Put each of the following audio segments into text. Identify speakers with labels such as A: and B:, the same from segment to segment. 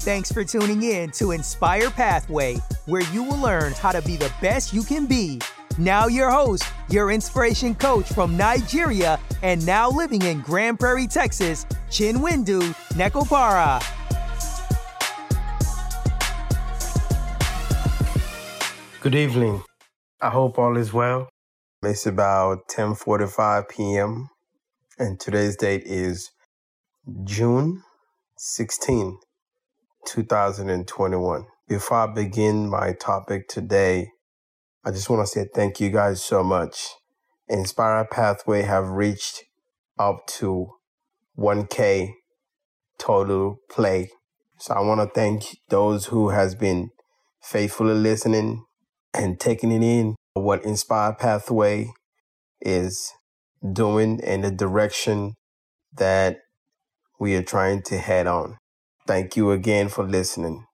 A: Thanks for tuning in to Inspire Pathway, where you will learn how to be the best you can be. Now, your host, your inspiration coach from Nigeria and now living in Grand Prairie, Texas, Chinwendu Nkwopara.
B: Good evening. I hope all is well. It's about 10:45 p.m. and today's date is June 16, 2021. Before I begin my topic today, I just want to say thank you guys so much. Inspire Pathway have reached up to 1K total play. So I want to thank those who has been faithfully listening and taking it in what Inspire Pathway is doing in the direction that we are trying to head on. Thank you again for listening.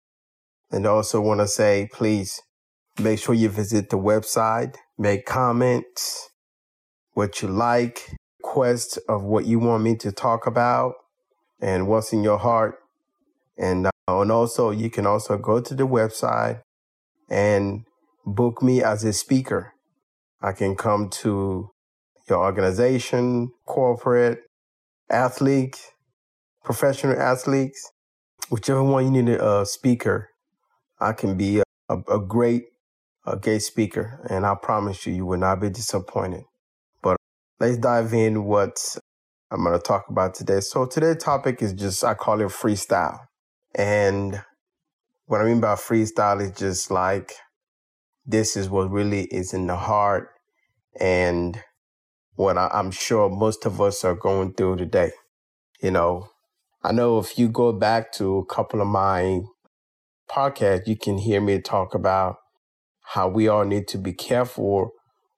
B: And also want to say, please make sure you visit the website, make comments, what you like, requests of what you want me to talk about, and what's in your heart. And, uh, and also, you can also go to the website and book me as a speaker. I can come to your organization, corporate, athlete, professional athletes, whichever one you need a, uh, speaker, I can be a, a, a great guest speaker, and I promise you, you will not be disappointed. But let's dive in what I'm going to talk about today. So today's topic is just I call it freestyle, and what I mean by freestyle is just like this is what really is in the heart, and what I, I'm sure most of us are going through today. You know, I know if you go back to a couple of my podcasts, you can hear me talk about how we all need to be careful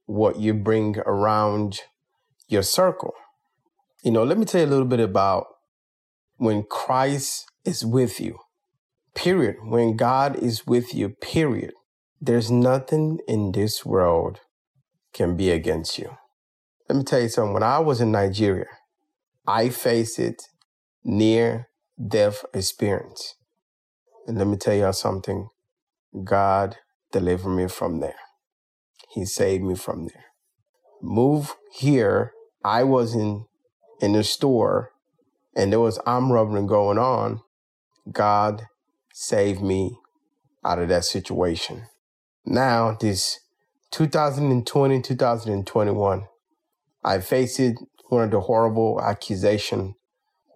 B: what you bring around your circle. You know, let me tell you a little bit about when Christ is with you, period. When God is with you, period. There's nothing in this world can be against you. Let me tell you something. When I was in Nigeria, I faced it near death experience. And let me tell y'all something God delivered me from there. He saved me from there. Move here, I was in in the store and there was arm rubbing going on. God saved me out of that situation. Now, this 2020, 2021, I faced one of the horrible accusation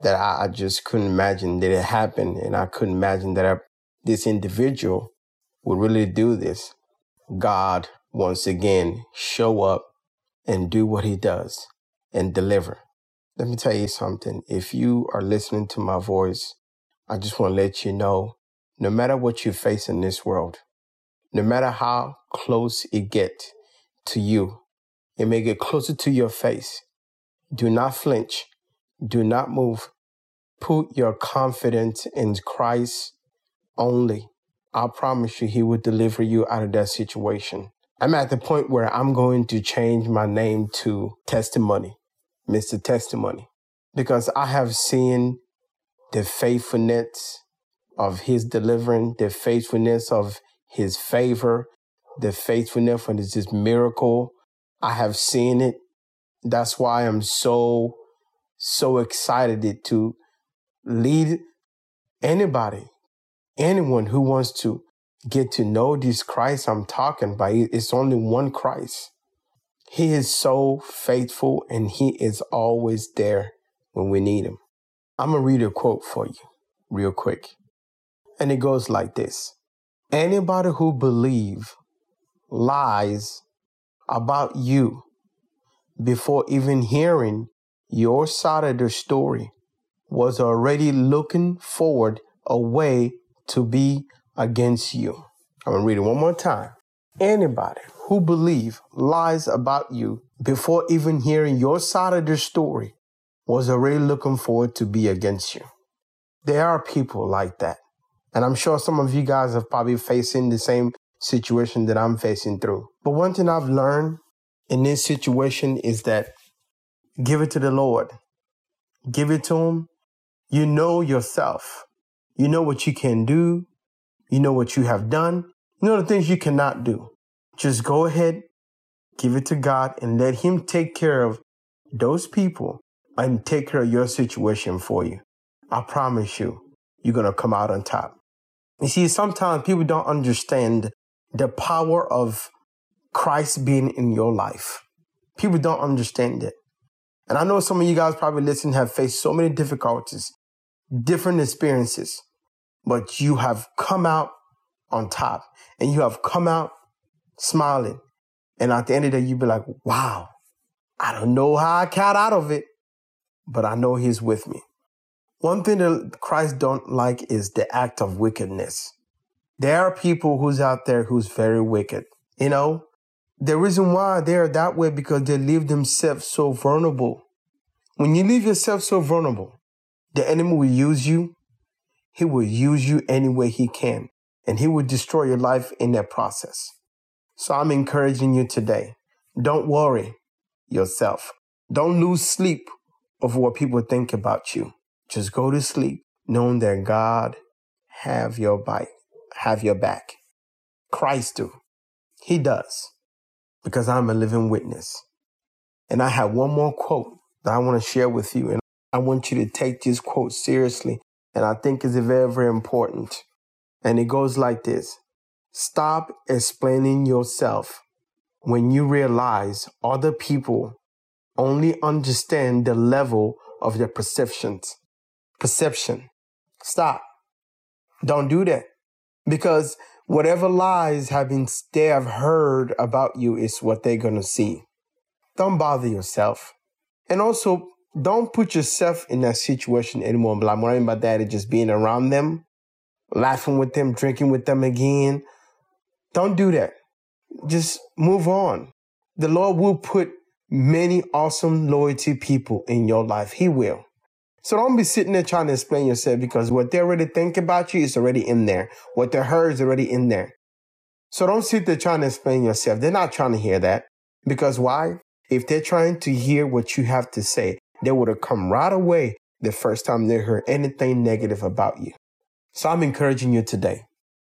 B: that I, I just couldn't imagine that it happened. And I couldn't imagine that I, this individual would really do this. God, once again, show up and do what he does and deliver. Let me tell you something. If you are listening to my voice, I just want to let you know no matter what you face in this world, no matter how close it gets to you, it may get closer to your face. Do not flinch. Do not move. Put your confidence in Christ only. I promise you, He will deliver you out of that situation. I'm at the point where I'm going to change my name to Testimony, Mr. Testimony, because I have seen the faithfulness of His delivering, the faithfulness of His favor, the faithfulness of His miracle. I have seen it. That's why I'm so so excited to lead anybody, anyone who wants to get to know this Christ I'm talking about. It's only one Christ. He is so faithful and he is always there when we need him. I'm going to read a quote for you real quick. And it goes like this. Anybody who believe lies about you before even hearing your side of the story was already looking forward a way to be against you. I'm going to read it one more time. Anybody who believe lies about you before even hearing your side of the story was already looking forward to be against you. There are people like that. And I'm sure some of you guys have probably facing the same situation that I'm facing through. But one thing I've learned in this situation is that Give it to the Lord. Give it to Him You know yourself. You know what you can do. You know what you have done. You know the things you cannot do. Just go ahead, give it to God, and let Him take care of those people and take care of your situation for you. I promise you, you're going to come out on top. You see, sometimes people don't understand the power of Christ being in your life. People don't understand it. And I know some of you guys probably listen have faced so many difficulties, different experiences, but you have come out on top and you have come out smiling. And at the end of the day, you'd be like, wow, I don't know how I got out of it, but I know he's with me. One thing that Christ don't like is the act of wickedness. There are people who's out there who's very wicked. You know, the reason why they're that way because they leave themselves so vulnerable. When you leave yourself so vulnerable, the enemy will use you. He will use you any way he can, and he will destroy your life in that process. So I'm encouraging you today. Don't worry yourself. Don't lose sleep over what people think about you. Just go to sleep knowing that God have your back, have your back. Christ do. He does. Because I'm a living witness. And I have one more quote that I want to share with you. And I want you to take this quote seriously. And I think it's very, very important. And it goes like this. Stop explaining yourself when you realize other people only understand the level of their perceptions perception. Stop. Don't do that. Because whatever lies have been they have heard about you is what they're gonna see. Don't bother yourself. And also don't put yourself in that situation anymore. But I'm worrying about that is just being around them, laughing with them, drinking with them again. Don't do that. Just move on. The Lord will put many awesome loyalty people in your life. He will. So don't be sitting there trying to explain yourself because what they already think about you is already in there. What they heard is already in there. So don't sit there trying to explain yourself. They're not trying to hear that. Because why? If they're trying to hear what you have to say, they would have come right away the first time they heard anything negative about you. So I'm encouraging you today.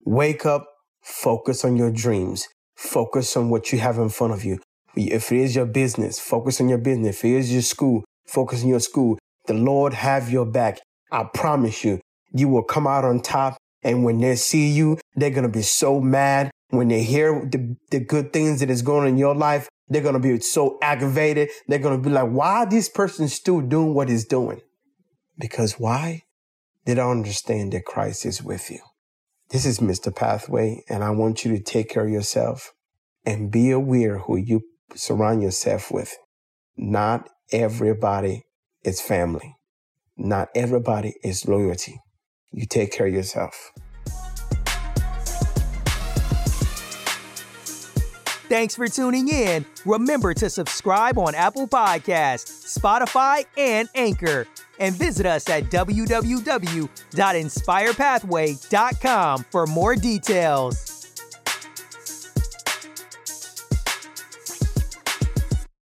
B: Wake up, focus on your dreams, focus on what you have in front of you. If it is your business, focus on your business. If it is your school, focus on your school. The Lord have your back. I promise you, you will come out on top. And when they see you, they're going to be so mad. When they hear the, the good things that is going on in your life, they're going to be so aggravated. They're going to be like, why this person still doing what he's doing? Because why? They don't understand that Christ is with you. This is Mr. Pathway, and I want you to take care of yourself and be aware who you surround yourself with. Not everybody is family. Not everybody is loyalty. You take care of yourself.
A: Thanks for tuning in. Remember to subscribe on Apple Podcasts, Spotify, and Anchor. And visit us at www.inspirepathway.com for more details.